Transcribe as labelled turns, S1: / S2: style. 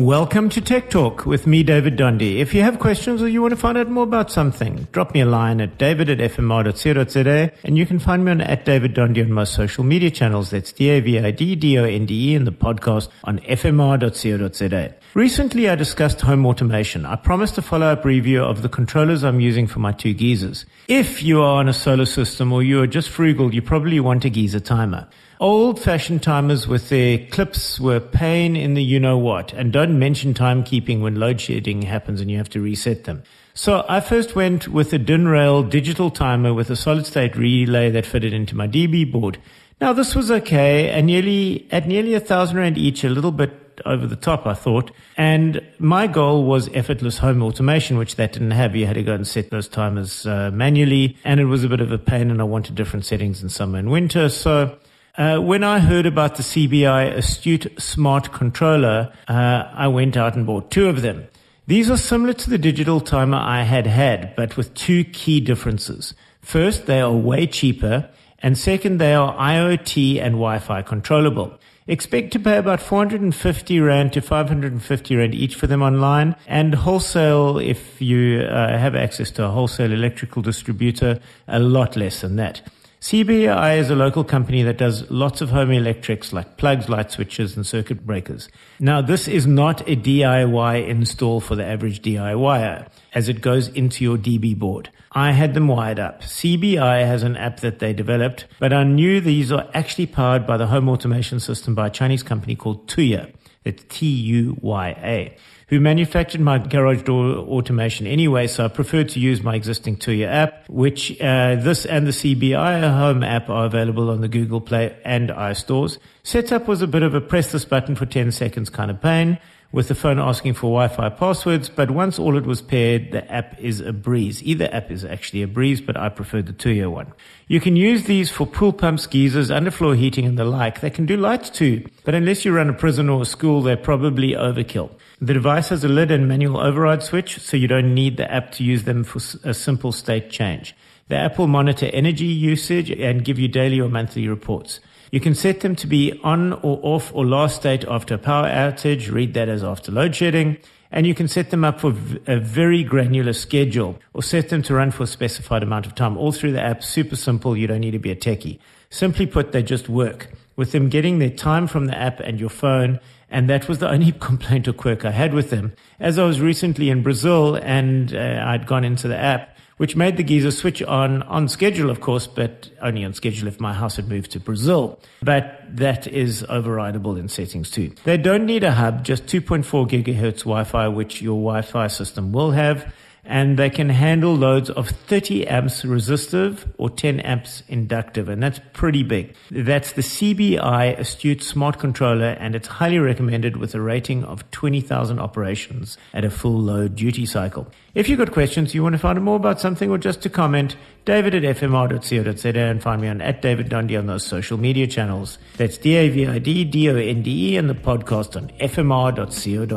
S1: Welcome to Tech Talk with me, David Dondi. If you have questions or you want to find out more about something, drop me a line at david at fmr.co.za and you can find me on at David Dondi on most social media channels. That's D-A-V-I-D-D-O-N-D-E and the podcast on fmr.co.za. Recently, I discussed home automation. I promised a follow-up review of the controllers I'm using for my two geysers. If you are on a solar system or you are just frugal, you probably want a geyser timer. Old fashioned timers with their clips were pain in the you know what, and don't mention timekeeping when load shedding happens and you have to reset them. So I first went with a DIN-Rail digital timer with a solid state relay that fitted into my DB board. Now this was okay and nearly, at nearly a thousand rand each, a little bit over the top, I thought. And my goal was effortless home automation, which that didn't have. You had to go and set those timers uh, manually, and it was a bit of a pain, and I wanted different settings in summer and winter. So uh, when I heard about the CBi Astute Smart Controller, uh, I went out and bought two of them. These are similar to the digital timer I had had, but with two key differences. First, they are way cheaper, and second, they are IoT and Wi-Fi controllable. Expect to pay about 450 Rand to 550 Rand each for them online and wholesale if you uh, have access to a wholesale electrical distributor, a lot less than that. CBi is a local company that does lots of home electrics like plugs, light switches, and circuit breakers. Now, this is not a DIY install for the average DIYer as it goes into your DB board. I had them wired up. CBi has an app that they developed, but I knew these are actually powered by the home automation system by a Chinese company called Tuya. It's T-U-Y-A who manufactured my garage door automation anyway, so I preferred to use my existing Tuya app, which uh, this and the CBi Home app are available on the Google Play and iStores. Setup was a bit of a press this button for 10 seconds kind of pain with the phone asking for Wi-Fi passwords, but once all it was paired, the app is a breeze. Either app is actually a breeze, but I prefer the Tuya one. You can use these for pool pumps, geysers, underfloor heating and the like. They can do lights too, but unless you run a prison or a school, they're probably overkill. The device has a lid and manual override switch, so you don't need the app to use them for a simple state change. The app will monitor energy usage and give you daily or monthly reports. You can set them to be on or off or last state after a power outage. Read that as after load shedding. And you can set them up for a very granular schedule or set them to run for a specified amount of time. All through the app, super simple. You don't need to be a techie. Simply put, they just work. With them getting their time from the app and your phone, and that was the only complaint or quirk I had with them. As I was recently in Brazil and uh, I'd gone into the app, which made the geyser switch on on schedule, of course, but only on schedule if my house had moved to Brazil. But that is overridable in settings too. They don't need a hub, just 2.4 gigahertz Wi-Fi, which your Wi-Fi system will have and they can handle loads of 30 amps resistive or 10 amps inductive, and that's pretty big. That's the CBi Astute Smart Controller, and it's highly recommended with a rating of 20,000 operations at a full load duty cycle. If you've got questions, you want to find out more about something or just to comment, david at fmr.co.za and find me on at David Dundee on those social media channels. That's D-A-V-I-D-D-O-N-D-E and the podcast on fmr.co.za.